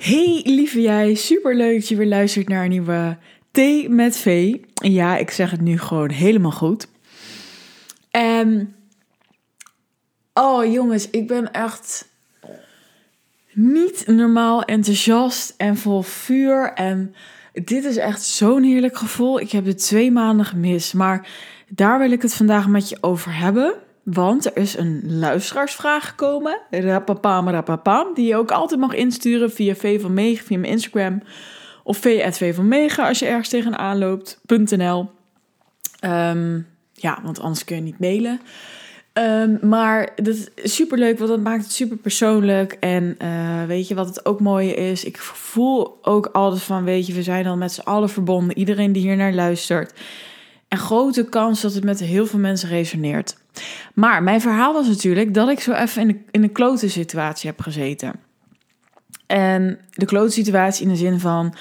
Hey lieve jij, super leuk dat je weer luistert naar een nieuwe Thee met V. Ja, ik zeg het nu gewoon helemaal goed. En oh jongens, ik ben echt niet normaal enthousiast en vol vuur. En dit is echt zo'n heerlijk gevoel. Ik heb de twee maanden gemist, maar daar wil ik het vandaag met je over hebben. Want er is een luisteraarsvraag gekomen, rapapam, rapapam, die je ook altijd mag insturen via V van Mega, via mijn Instagram. Of v van Mega als je ergens tegenaan loopt.nl. Um, ja, want anders kun je niet mailen. Um, maar dat is super leuk, want dat maakt het super persoonlijk. En uh, weet je wat het ook mooie is? Ik voel ook altijd van, weet je, we zijn al met z'n allen verbonden. Iedereen die hier naar luistert. En grote kans dat het met heel veel mensen resoneert. Maar mijn verhaal was natuurlijk dat ik zo even in, de, in een klote situatie heb gezeten. En de klote situatie in de zin van...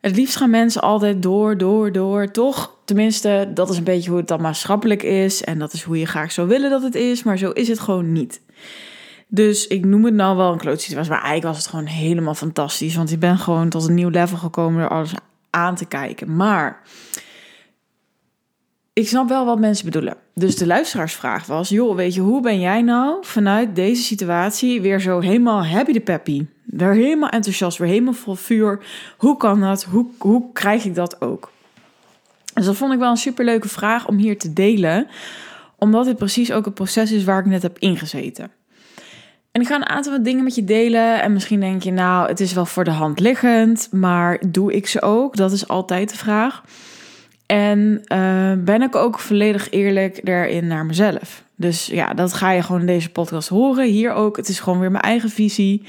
Het liefst gaan mensen altijd door, door, door. Toch, tenminste, dat is een beetje hoe het dan maatschappelijk is. En dat is hoe je graag zou willen dat het is. Maar zo is het gewoon niet. Dus ik noem het nou wel een klote situatie. Maar eigenlijk was het gewoon helemaal fantastisch. Want ik ben gewoon tot een nieuw level gekomen door alles aan te kijken. Maar ik snap wel wat mensen bedoelen. Dus de luisteraarsvraag was: joh, weet je, hoe ben jij nou vanuit deze situatie weer zo helemaal happy de peppy? Weer helemaal enthousiast, weer helemaal vol vuur. Hoe kan dat? Hoe, hoe krijg ik dat ook? Dus dat vond ik wel een superleuke vraag om hier te delen, omdat dit precies ook het proces is waar ik net heb ingezeten. En ik ga een aantal dingen met je delen. En misschien denk je, nou, het is wel voor de hand liggend, maar doe ik ze ook? Dat is altijd de vraag. En uh, ben ik ook volledig eerlijk daarin naar mezelf. Dus ja, dat ga je gewoon in deze podcast horen. Hier ook. Het is gewoon weer mijn eigen visie.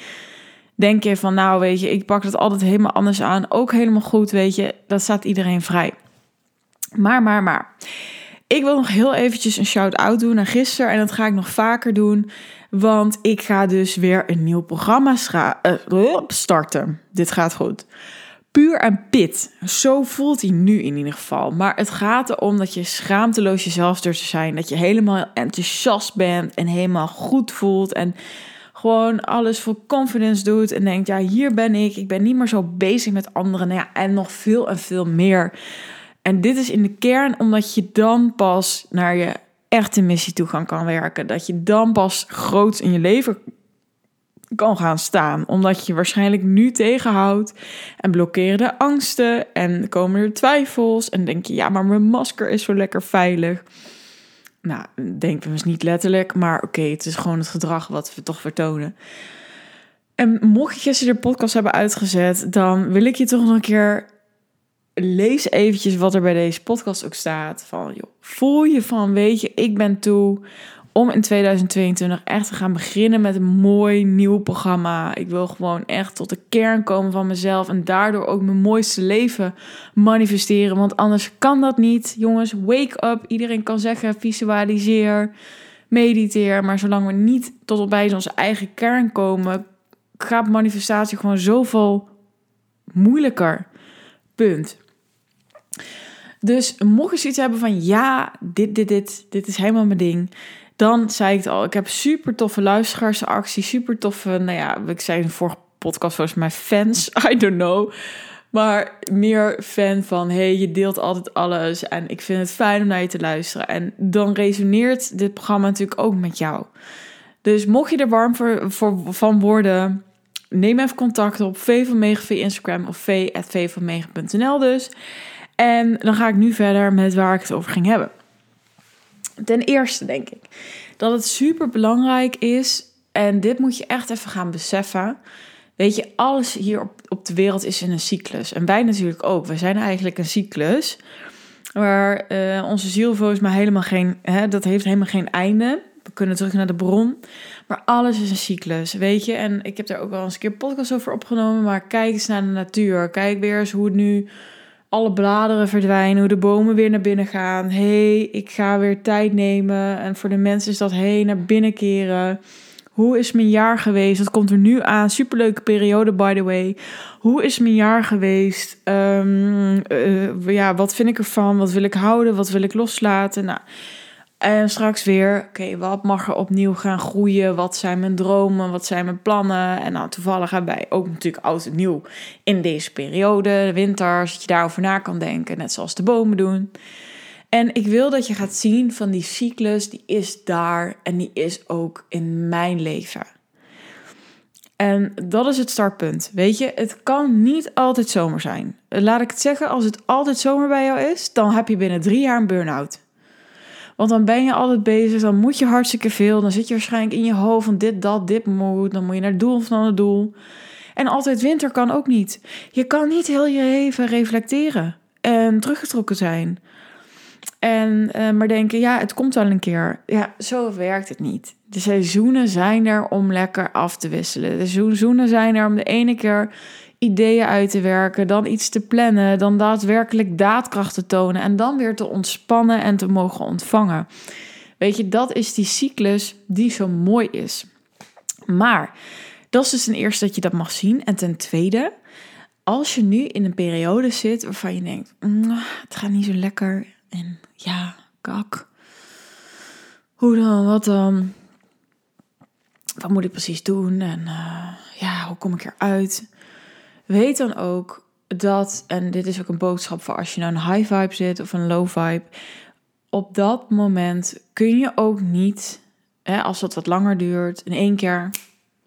Denk je van, nou weet je, ik pak het altijd helemaal anders aan. Ook helemaal goed, weet je. Dat staat iedereen vrij. Maar, maar, maar. Ik wil nog heel eventjes een shout-out doen naar gisteren. En dat ga ik nog vaker doen. Want ik ga dus weer een nieuw programma uh, starten. Dit gaat goed puur en pit. Zo voelt hij nu in ieder geval. Maar het gaat erom dat je schaamteloos jezelf durft te zijn. Dat je helemaal enthousiast bent en helemaal goed voelt. En gewoon alles voor confidence doet. En denkt, ja, hier ben ik. Ik ben niet meer zo bezig met anderen. Nou ja, en nog veel en veel meer. En dit is in de kern omdat je dan pas naar je echte missie toe kan werken. Dat je dan pas groot in je leven kan gaan staan. Omdat je waarschijnlijk nu tegenhoudt en blokkeren de angsten en komen er twijfels. En denk je, ja, maar mijn masker is zo lekker veilig. Nou, denken we eens niet letterlijk, maar oké, het is gewoon het gedrag wat we toch vertonen. En mocht je gisteren de podcast hebben uitgezet, dan wil ik je toch nog een keer lees eventjes wat er bij deze podcast ook staat. Van, joh, voel je van, weet je, ik ben toe om in 2022 echt te gaan beginnen met een mooi nieuw programma. Ik wil gewoon echt tot de kern komen van mezelf en daardoor ook mijn mooiste leven manifesteren. Want anders kan dat niet. Jongens, wake up. Iedereen kan zeggen visualiseer, mediteer. Maar zolang we niet tot op bij onze eigen kern komen, gaat manifestatie gewoon zoveel moeilijker. Punt. Dus mocht je zoiets hebben van ja, dit, dit, dit, dit is helemaal mijn ding. Dan zei ik het al, ik heb super toffe luisteraarsactie, super toffe, nou ja, ik zei in vorige podcast volgens mij fans, I don't know. Maar meer fan van, hey, je deelt altijd alles en ik vind het fijn om naar je te luisteren. En dan resoneert dit programma natuurlijk ook met jou. Dus mocht je er warm voor, voor van worden, neem even contact op V van Mega via Instagram of v.vvanmega.nl dus. En dan ga ik nu verder met waar ik het over ging hebben. Ten eerste denk ik dat het super belangrijk is, en dit moet je echt even gaan beseffen. Weet je, alles hier op, op de wereld is in een cyclus. En wij natuurlijk ook. We zijn eigenlijk een cyclus. Waar uh, onze ziel volgens mij helemaal geen. Hè, dat heeft helemaal geen einde. We kunnen terug naar de bron. Maar alles is een cyclus, weet je. En ik heb daar ook wel eens een keer podcast over opgenomen. Maar kijk eens naar de natuur. Kijk weer eens hoe het nu alle bladeren verdwijnen, hoe de bomen weer naar binnen gaan. hey, ik ga weer tijd nemen. En voor de mensen is dat hey, naar binnen keren. Hoe is mijn jaar geweest? Dat komt er nu aan. Superleuke periode, by the way. Hoe is mijn jaar geweest? Um, ja, wat vind ik ervan? Wat wil ik houden? Wat wil ik loslaten? Nou, En straks weer, oké, wat mag er opnieuw gaan groeien? Wat zijn mijn dromen? Wat zijn mijn plannen? En nou, toevallig hebben wij ook natuurlijk oud en nieuw in deze periode, de winter, dat je daarover na kan denken, net zoals de bomen doen. En ik wil dat je gaat zien van die cyclus, die is daar en die is ook in mijn leven. En dat is het startpunt. Weet je, het kan niet altijd zomer zijn. Laat ik het zeggen, als het altijd zomer bij jou is, dan heb je binnen drie jaar een burn-out. Want dan ben je altijd bezig, dan moet je hartstikke veel. Dan zit je waarschijnlijk in je hoofd van dit, dat, dit moet. Dan moet je naar het doel van het doel. En altijd winter kan ook niet. Je kan niet heel je leven reflecteren en teruggetrokken zijn. En uh, maar denken, ja, het komt wel een keer. Ja, zo werkt het niet. De seizoenen zijn er om lekker af te wisselen. De seizoenen zijn er om de ene keer ideeën uit te werken, dan iets te plannen, dan daadwerkelijk daadkracht te tonen en dan weer te ontspannen en te mogen ontvangen. Weet je, dat is die cyclus die zo mooi is. Maar dat is dus ten eerste dat je dat mag zien. En ten tweede, als je nu in een periode zit waarvan je denkt: mm, het gaat niet zo lekker en ja, kak. Hoe dan? Wat dan? Wat moet ik precies doen? En uh, ja, hoe kom ik eruit? Weet dan ook dat, en dit is ook een boodschap voor als je nou een high vibe zit of een low vibe. Op dat moment kun je ook niet, hè, als dat wat langer duurt, in één keer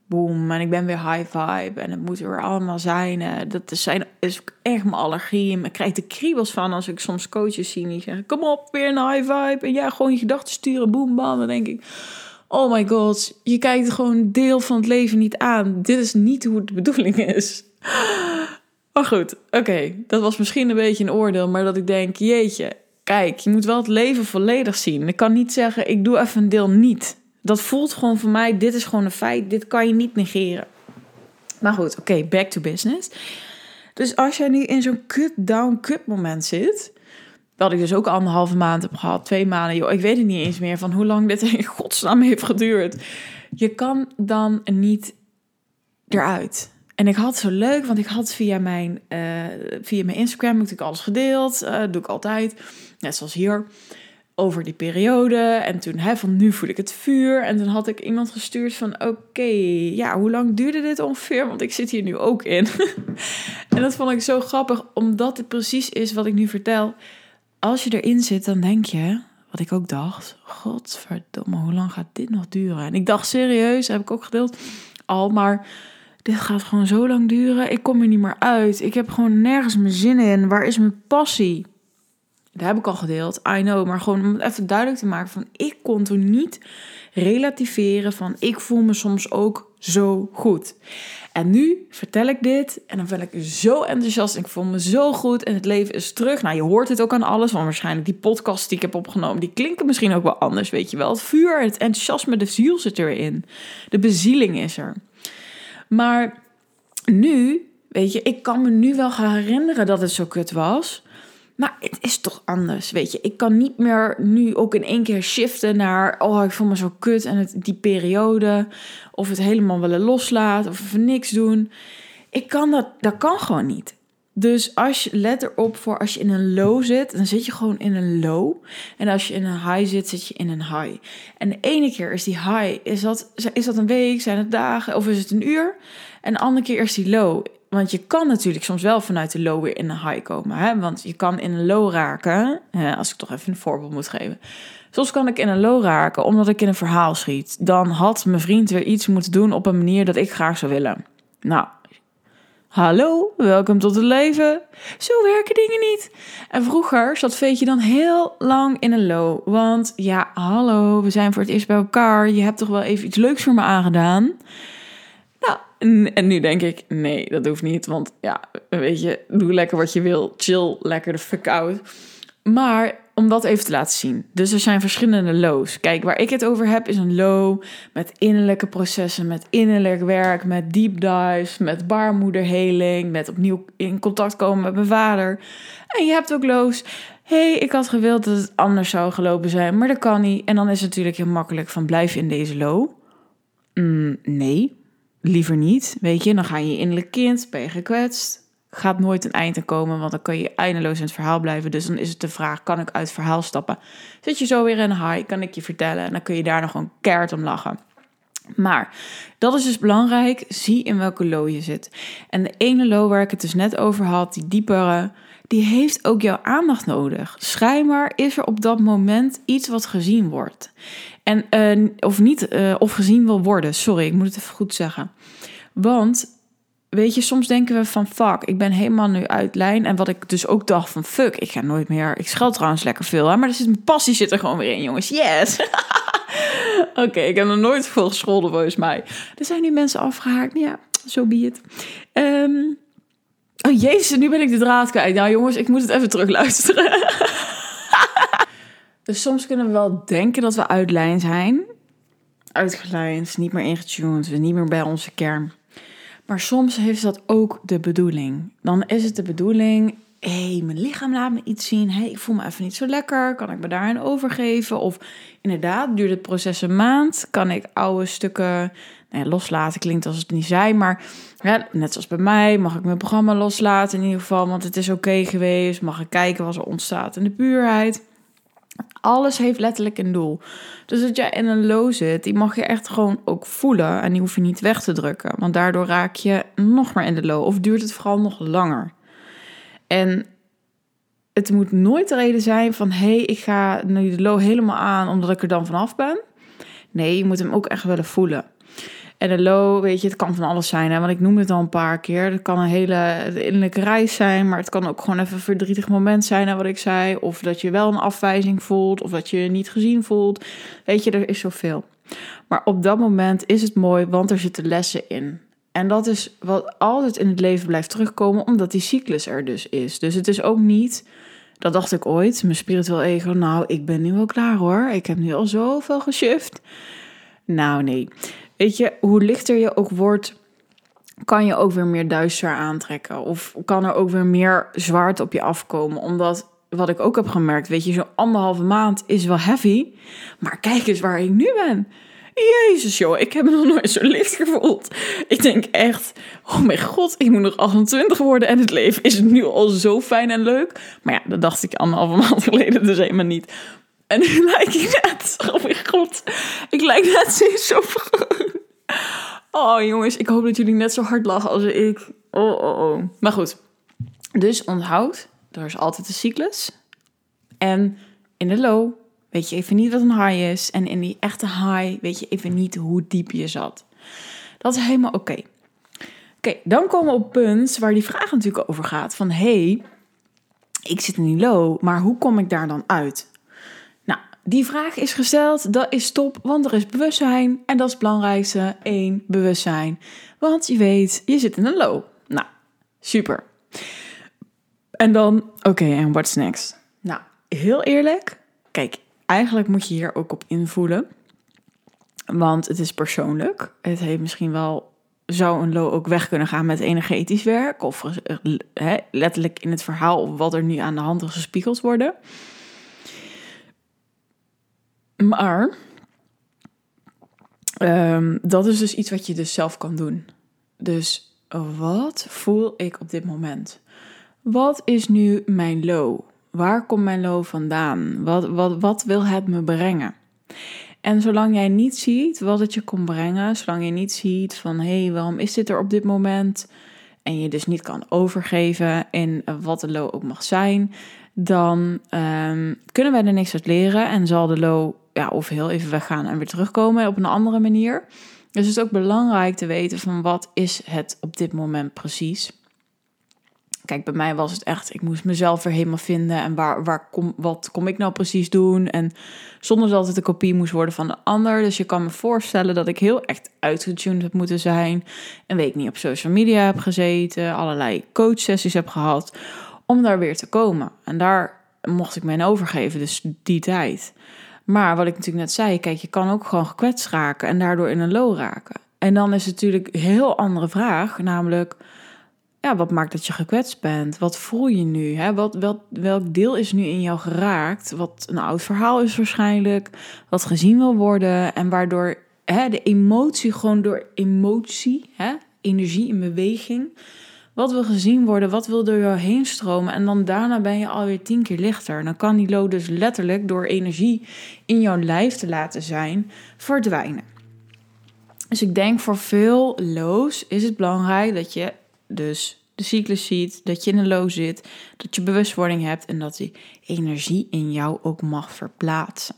boom, en ik ben weer high vibe en het moet er allemaal zijn. Dat is, zijn, is echt mijn allergie. Ik krijg de kriebels van als ik soms coaches zie die zeggen, kom op, weer een high vibe. En ja, gewoon je gedachten sturen, boom, bam. Dan denk ik, oh my god, je kijkt gewoon deel van het leven niet aan. Dit is niet hoe de bedoeling is. Maar goed, oké, dat was misschien een beetje een oordeel, maar dat ik denk, jeetje, kijk, je moet wel het leven volledig zien. Ik kan niet zeggen, ik doe even een deel niet. Dat voelt gewoon voor mij, dit is gewoon een feit, dit kan je niet negeren. Maar goed, oké, back to business. Dus als jij nu in zo'n cut-down, cut moment zit, wat ik dus ook anderhalve maand heb gehad, twee maanden, joh, ik weet het niet eens meer van hoe lang dit in godsnaam heeft geduurd. Je kan dan niet eruit. En ik had zo leuk, want ik had via mijn, uh, via mijn Instagram natuurlijk alles gedeeld. Uh, doe ik altijd, net zoals hier, over die periode. En toen, hè, van nu voel ik het vuur. En toen had ik iemand gestuurd van, oké, ja, hoe lang duurde dit ongeveer? Want ik zit hier nu ook in. en dat vond ik zo grappig, omdat het precies is wat ik nu vertel. Als je erin zit, dan denk je, wat ik ook dacht, godverdomme, hoe lang gaat dit nog duren? En ik dacht serieus, heb ik ook gedeeld, al, maar dit gaat gewoon zo lang duren. Ik kom er niet meer uit. Ik heb gewoon nergens mijn zin in. Waar is mijn passie? Dat heb ik al gedeeld, I know. Maar gewoon om het even duidelijk te maken van... ik kon toen niet relativeren van... ik voel me soms ook zo goed. En nu vertel ik dit en dan ben ik zo enthousiast. Ik voel me zo goed en het leven is terug. Nou, je hoort het ook aan alles. Want waarschijnlijk die podcast die ik heb opgenomen... die klinken misschien ook wel anders, weet je wel. Het vuur, het enthousiasme, de ziel zit erin. De bezieling is er. Maar nu, weet je, ik kan me nu wel gaan herinneren dat het zo kut was. Maar het is toch anders, weet je. Ik kan niet meer nu ook in één keer shiften naar... oh, ik voel me zo kut en het, die periode... of het helemaal willen loslaten of even niks doen. Ik kan dat, dat kan gewoon niet. Dus als je, let erop voor als je in een low zit, dan zit je gewoon in een low. En als je in een high zit, zit je in een high. En de ene keer is die high, is dat, is dat een week, zijn het dagen of is het een uur? En de andere keer is die low. Want je kan natuurlijk soms wel vanuit de low weer in een high komen. Hè? Want je kan in een low raken, als ik toch even een voorbeeld moet geven. Soms kan ik in een low raken omdat ik in een verhaal schiet. Dan had mijn vriend weer iets moeten doen op een manier dat ik graag zou willen. Nou, Hallo, welkom tot het leven. Zo werken dingen niet. En vroeger zat Veetje dan heel lang in een low. Want ja, hallo, we zijn voor het eerst bij elkaar. Je hebt toch wel even iets leuks voor me aangedaan. Nou, en nu denk ik, nee, dat hoeft niet. Want ja, weet je, doe lekker wat je wil. Chill lekker de fuck out. Maar om dat even te laten zien. Dus er zijn verschillende lows. Kijk, waar ik het over heb is een low met innerlijke processen, met innerlijk werk, met deep dives, met baarmoederheling, met opnieuw in contact komen met mijn vader. En je hebt ook lows. hey, ik had gewild dat het anders zou gelopen zijn, maar dat kan niet. En dan is het natuurlijk heel makkelijk van blijf in deze low. Mm, nee, liever niet. Weet je, dan ga je innerlijk kind, ben je gekwetst. Gaat nooit een eind komen, want dan kun je eindeloos in het verhaal blijven. Dus dan is het de vraag, kan ik uit het verhaal stappen? Zit je zo weer in high, kan ik je vertellen. En dan kun je daar nog een keert om lachen. Maar dat is dus belangrijk. Zie in welke low je zit. En de ene low waar ik het dus net over had, die diepere, die heeft ook jouw aandacht nodig. Schijnbaar is er op dat moment iets wat gezien wordt. En, uh, of niet, uh, of gezien wil worden. Sorry, ik moet het even goed zeggen. Want weet je, soms denken we van fuck, ik ben helemaal nu uit lijn. En wat ik dus ook dacht van fuck, ik ga nooit meer. Ik scheld trouwens lekker veel, hè, maar er zit mijn passie zit er gewoon weer in, jongens. Yes. Oké, ik heb nog nooit veel gescholden volgens mij. Er zijn nu mensen afgehaakt. Ja, zo so be it. Um, oh jezus, nu ben ik de draad kwijt. Nou jongens, ik moet het even terugluisteren. dus soms kunnen we wel denken dat we uit lijn zijn. Uitgelijnd, niet meer ingetuned, niet meer bij onze kern. Maar soms heeft dat ook de bedoeling. Dan is het de bedoeling, hé, hey, mijn lichaam laat me iets zien. hey, ik voel me even niet zo lekker. Kan ik me daarin overgeven? Of inderdaad, duurt het proces een maand? Kan ik oude stukken nou ja, loslaten? Klinkt als het niet zijn, maar net zoals bij mij, mag ik mijn programma loslaten in ieder geval, want het is oké geweest. Mag ik kijken wat er ontstaat in de puurheid? Alles heeft letterlijk een doel. Dus dat jij in een low zit, die mag je echt gewoon ook voelen. En die hoef je niet weg te drukken. Want daardoor raak je nog meer in de low. Of duurt het vooral nog langer. En het moet nooit de reden zijn van... hé, hey, ik ga nu de low helemaal aan omdat ik er dan vanaf ben. Nee, je moet hem ook echt willen voelen. En de low, weet je, het kan van alles zijn. Hè? Want ik noem het al een paar keer. Het kan een hele innerlijke reis zijn. Maar het kan ook gewoon even een verdrietig moment zijn, hè, wat ik zei. Of dat je wel een afwijzing voelt. Of dat je je niet gezien voelt. Weet je, er is zoveel. Maar op dat moment is het mooi, want er zitten lessen in. En dat is wat altijd in het leven blijft terugkomen, omdat die cyclus er dus is. Dus het is ook niet, dat dacht ik ooit, mijn spiritueel ego, nou, ik ben nu wel klaar hoor. Ik heb nu al zoveel geshift. Nou, nee. Weet je, hoe lichter je ook wordt, kan je ook weer meer duister aantrekken. Of kan er ook weer meer zwaarte op je afkomen. Omdat, wat ik ook heb gemerkt, weet je, zo'n anderhalve maand is wel heavy. Maar kijk eens waar ik nu ben. Jezus joh, ik heb me nog nooit zo licht gevoeld. Ik denk echt, oh mijn god, ik moet nog 28 worden en het leven is nu al zo fijn en leuk. Maar ja, dat dacht ik anderhalve maand geleden dus helemaal niet. En nu lijk ik net, oh mijn god, ik lijk net zo Oh jongens, ik hoop dat jullie net zo hard lachen als ik. Oh, oh, oh. Maar goed, dus onthoud, er is altijd een cyclus. En in de low weet je even niet wat een high is. En in die echte high weet je even niet hoe diep je zat. Dat is helemaal oké. Oké, dan komen we op punt waar die vraag natuurlijk over gaat. Van, hey, ik zit in die low, maar hoe kom ik daar dan uit? Die vraag is gesteld, dat is top, want er is bewustzijn. En dat is het belangrijkste, één, bewustzijn. Want je weet, je zit in een low. Nou, super. En dan, oké, en what's next? Nou, heel eerlijk, kijk, eigenlijk moet je hier ook op invoelen. Want het is persoonlijk. Het heeft misschien wel. Zou een low ook weg kunnen gaan met energetisch werk? Of he, letterlijk in het verhaal wat er nu aan de hand is gespiegeld worden. Maar um, dat is dus iets wat je dus zelf kan doen. Dus wat voel ik op dit moment? Wat is nu mijn low? Waar komt mijn low vandaan? Wat, wat, wat wil het me brengen? En zolang jij niet ziet wat het je kon brengen, zolang je niet ziet van hé, hey, waarom is dit er op dit moment? En je dus niet kan overgeven in wat de low ook mag zijn, dan um, kunnen wij er niks uit leren en zal de low ja, of heel even weggaan en weer terugkomen op een andere manier. Dus het is ook belangrijk te weten van wat is het op dit moment precies. Kijk, bij mij was het echt, ik moest mezelf weer helemaal vinden. En waar, waar kom, wat kom ik nou precies doen? En zonder dat het een kopie moest worden van de ander. Dus je kan me voorstellen dat ik heel echt uitgetuned heb moeten zijn. Een week niet op social media heb gezeten. Allerlei coachsessies heb gehad. Om daar weer te komen. En daar mocht ik me in overgeven, dus die tijd. Maar wat ik natuurlijk net zei, kijk, je kan ook gewoon gekwetst raken en daardoor in een low raken. En dan is het natuurlijk een heel andere vraag, namelijk ja, wat maakt dat je gekwetst bent? Wat voel je nu? Hè? Wat, welk deel is nu in jou geraakt? Wat een oud verhaal is waarschijnlijk, wat gezien wil worden en waardoor hè, de emotie gewoon door emotie, hè, energie in beweging, Wat wil gezien worden? Wat wil door jou heen stromen? En dan daarna ben je alweer tien keer lichter. Dan kan die low dus letterlijk door energie in jouw lijf te laten zijn verdwijnen. Dus ik denk voor veel lows is het belangrijk dat je dus de cyclus ziet, dat je in een low zit, dat je bewustwording hebt en dat die energie in jou ook mag verplaatsen.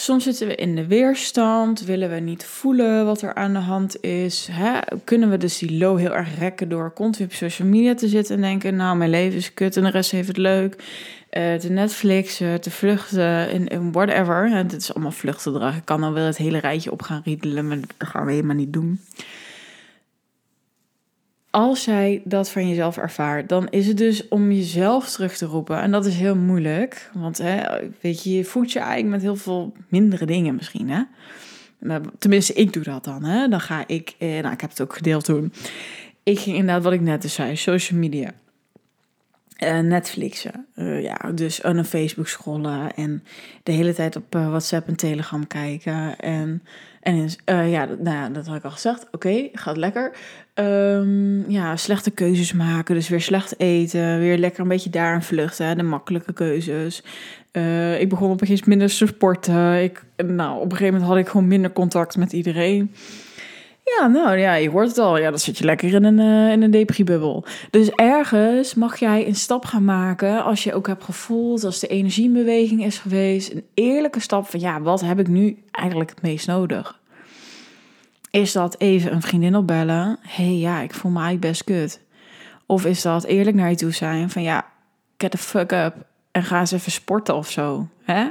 Soms zitten we in de weerstand, willen we niet voelen wat er aan de hand is. Hè? Kunnen we dus die low heel erg rekken door continu op social media te zitten en denken: Nou, mijn leven is kut en de rest heeft het leuk. Uh, te Netflixen, te vluchten in, whatever. Het is allemaal vluchtgedrag. Ik kan dan wel het hele rijtje op gaan riedelen, maar dat gaan we helemaal niet doen als jij dat van jezelf ervaart, dan is het dus om jezelf terug te roepen. En dat is heel moeilijk. Want hè, weet je, je voedt je eigenlijk met heel veel mindere dingen misschien. Hè? Tenminste, ik doe dat dan. Hè? Dan ga ik, eh, nou, ik heb het ook gedeeld toen. Ik ging inderdaad, wat ik net dus zei, social media. Uh, Netflixen. Uh, ja, dus een Facebook scrollen en de hele tijd op uh, WhatsApp en Telegram kijken. En, en ja, nou ja, dat had ik al gezegd. Oké, gaat lekker. Um, ja, slechte keuzes maken. Dus weer slecht eten. Weer lekker een beetje daar vluchten. De makkelijke keuzes. ik begon op een gegeven moment minder te sporten. Ik, nou, op een gegeven moment had ik gewoon minder contact met iedereen. Ja, nou ja, je hoort het al. Ja, dan zit je lekker in een, uh, in een depriebubbel. Dus ergens mag jij een stap gaan maken als je ook hebt gevoeld, als de energiebeweging is geweest. Een eerlijke stap van ja, wat heb ik nu eigenlijk het meest nodig? Is dat even een vriendin opbellen? Hé hey, ja, ik voel me best kut. Of is dat eerlijk naar je toe zijn van ja, get the fuck up en ga eens even sporten of zo. Hè?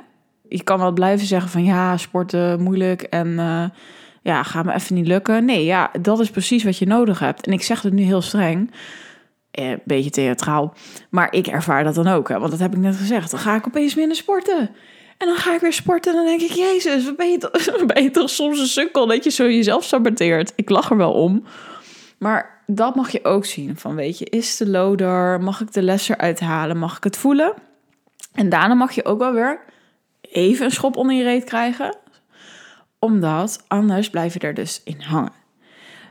Je kan wel blijven zeggen van ja, sporten moeilijk en... Uh, ja, gaat me even niet lukken. Nee, ja, dat is precies wat je nodig hebt. En ik zeg het nu heel streng. Eh, een beetje theatraal. Maar ik ervaar dat dan ook. Hè, want dat heb ik net gezegd. Dan ga ik opeens minder sporten. En dan ga ik weer sporten en dan denk ik... Jezus, wat ben je, toch, ben je toch soms een sukkel dat je zo jezelf saboteert? Ik lach er wel om. Maar dat mag je ook zien. Van weet je, is de loader? Mag ik de les eruit halen? Mag ik het voelen? En daarna mag je ook wel weer even een schop onder je reet krijgen omdat anders blijf je er dus in hangen.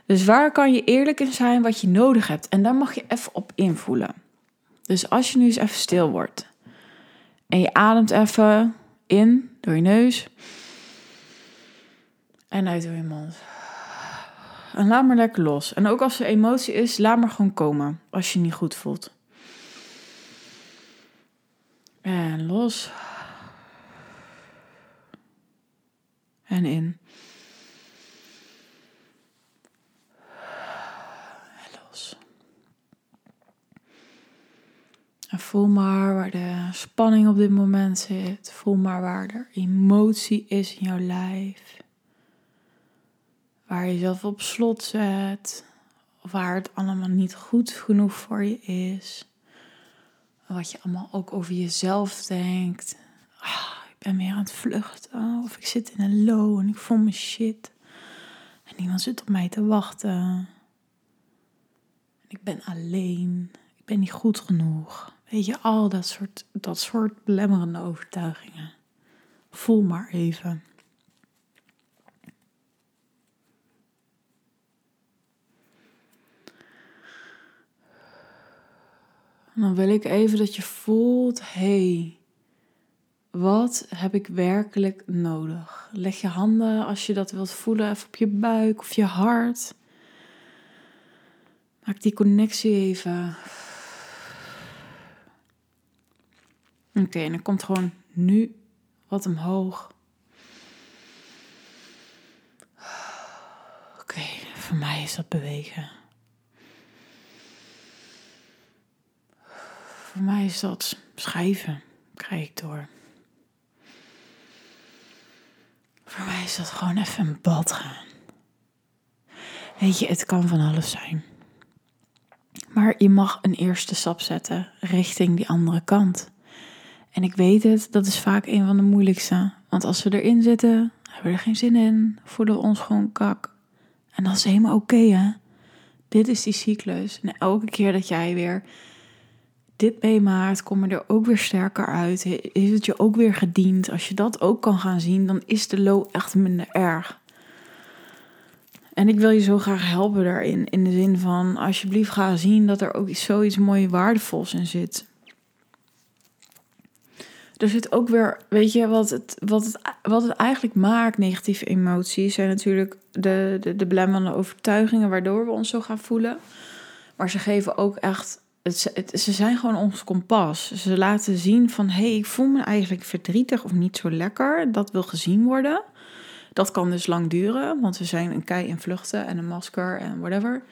Dus waar kan je eerlijk in zijn wat je nodig hebt? En daar mag je even op invoelen. Dus als je nu eens even stil wordt en je ademt even in door je neus en uit door je mond. En laat maar lekker los. En ook als er emotie is, laat maar gewoon komen als je niet goed voelt. En los. En in. En los. En voel maar waar de spanning op dit moment zit. Voel maar waar er emotie is in jouw lijf. Waar je jezelf op slot zet. Of waar het allemaal niet goed genoeg voor je is. Wat je allemaal ook over jezelf denkt. Ah, ben weer aan het vluchten. Of ik zit in een low en ik voel me shit. En niemand zit op mij te wachten. En ik ben alleen. Ik ben niet goed genoeg. Weet je, al dat soort, dat soort belemmerende overtuigingen. Voel maar even. En dan wil ik even dat je voelt, hey, wat heb ik werkelijk nodig? Leg je handen als je dat wilt voelen even op je buik of je hart. Maak die connectie even. Oké, en dan komt gewoon nu wat omhoog. Oké, voor mij is dat bewegen. Voor mij is dat schrijven. Krijg ik door. Voor mij is dat gewoon even een bad gaan. Weet je, het kan van alles zijn. Maar je mag een eerste stap zetten richting die andere kant. En ik weet het, dat is vaak een van de moeilijkste. Want als we erin zitten, hebben we er geen zin in, voelen we ons gewoon kak. En dat is helemaal oké, hè? Dit is die cyclus. En elke keer dat jij weer dit meemaakt, kom je er ook weer sterker uit. Is het je ook weer gediend? Als je dat ook kan gaan zien, dan is de low echt minder erg. En ik wil je zo graag helpen daarin. In de zin van, alsjeblieft ga zien dat er ook zoiets mooi waardevols in zit. Er zit ook weer, weet je, wat het, wat het, wat het eigenlijk maakt, negatieve emoties, zijn natuurlijk de, de, de belemmerende overtuigingen waardoor we ons zo gaan voelen. Maar ze geven ook echt, het, ze zijn gewoon ons kompas. Ze laten zien van, hé, hey, ik voel me eigenlijk verdrietig of niet zo lekker. Dat wil gezien worden. Dat kan dus lang duren, want we zijn een kei in vluchten en een masker en whatever.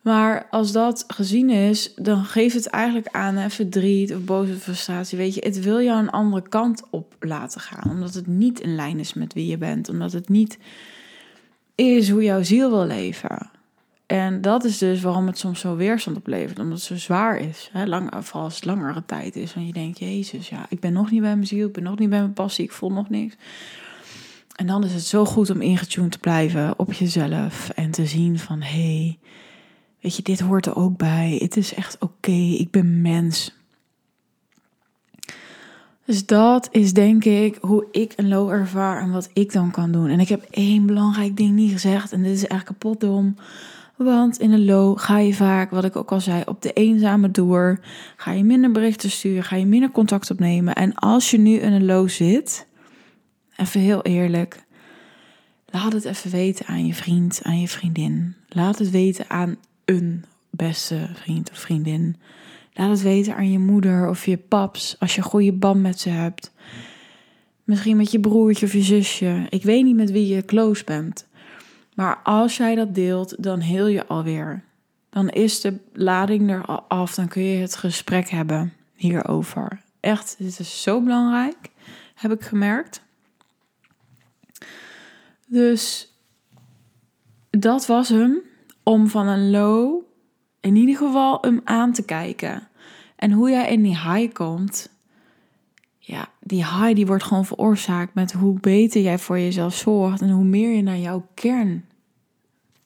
Maar als dat gezien is, dan geeft het eigenlijk aan verdriet of boze frustratie. Weet je, het wil jou een andere kant op laten gaan. Omdat het niet in lijn is met wie je bent. Omdat het niet is hoe jouw ziel wil leven. En dat is dus waarom het soms zo weerstand oplevert. Omdat het zo zwaar is. Hè? Lang, vooral als het langere tijd is. Want je denkt, Jezus, ja, ik ben nog niet bij mijn ziel. Ik ben nog niet bij mijn passie. Ik voel nog niks. En dan is het zo goed om ingetuned te blijven op jezelf. En te zien van, hé, hey, weet je, dit hoort er ook bij. Het is echt oké. Ik ben mens. Dus dat is denk ik hoe ik een low ervaar en wat ik dan kan doen. En ik heb één belangrijk ding niet gezegd. En dit is echt kapot dom. Want in een low ga je vaak, wat ik ook al zei, op de eenzame door. Ga je minder berichten sturen, ga je minder contact opnemen. En als je nu in een low zit, even heel eerlijk, laat het even weten aan je vriend, aan je vriendin. Laat het weten aan een beste vriend of vriendin. Laat het weten aan je moeder of je paps als je een goede band met ze hebt. Misschien met je broertje of je zusje. Ik weet niet met wie je close bent. Maar als jij dat deelt, dan heel je alweer. Dan is de lading er al af. Dan kun je het gesprek hebben hierover. Echt, dit is zo belangrijk, heb ik gemerkt. Dus dat was hem. Om van een low in ieder geval hem aan te kijken. En hoe jij in die high komt. Ja, die high die wordt gewoon veroorzaakt met hoe beter jij voor jezelf zorgt. En hoe meer je naar jouw kern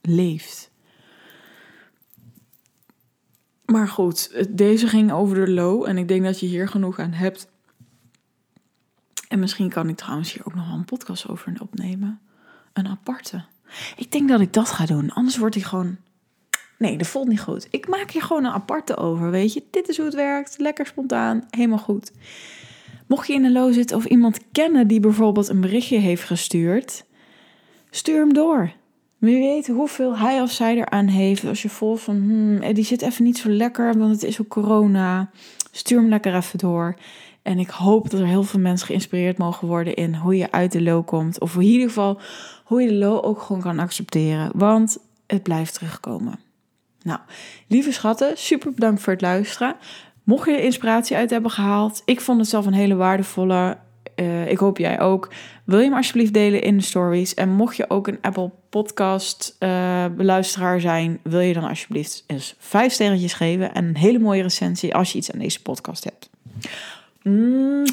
leeft. Maar goed, deze ging over de low. En ik denk dat je hier genoeg aan hebt. En misschien kan ik trouwens hier ook nog wel een podcast over opnemen. Een aparte. Ik denk dat ik dat ga doen. Anders wordt hij gewoon. Nee, dat voelt niet goed. Ik maak hier gewoon een aparte over. Weet je, dit is hoe het werkt. Lekker spontaan. Helemaal goed. Mocht je in een low zitten of iemand kennen die bijvoorbeeld een berichtje heeft gestuurd, stuur hem door. Wie weet hoeveel hij of zij eraan heeft. Als je voelt van, hmm, die zit even niet zo lekker, want het is ook corona. Stuur hem lekker even door. En ik hoop dat er heel veel mensen geïnspireerd mogen worden in hoe je uit de low komt. Of in ieder geval hoe je de low ook gewoon kan accepteren. Want het blijft terugkomen. Nou, lieve schatten, super bedankt voor het luisteren. Mocht je er inspiratie uit hebben gehaald, ik vond het zelf een hele waardevolle. Uh, ik hoop jij ook. Wil je hem alsjeblieft delen in de stories? En mocht je ook een Apple Podcast uh, beluisteraar zijn, wil je dan alsjeblieft eens vijf sterretjes geven en een hele mooie recensie als je iets aan deze podcast hebt. Mm.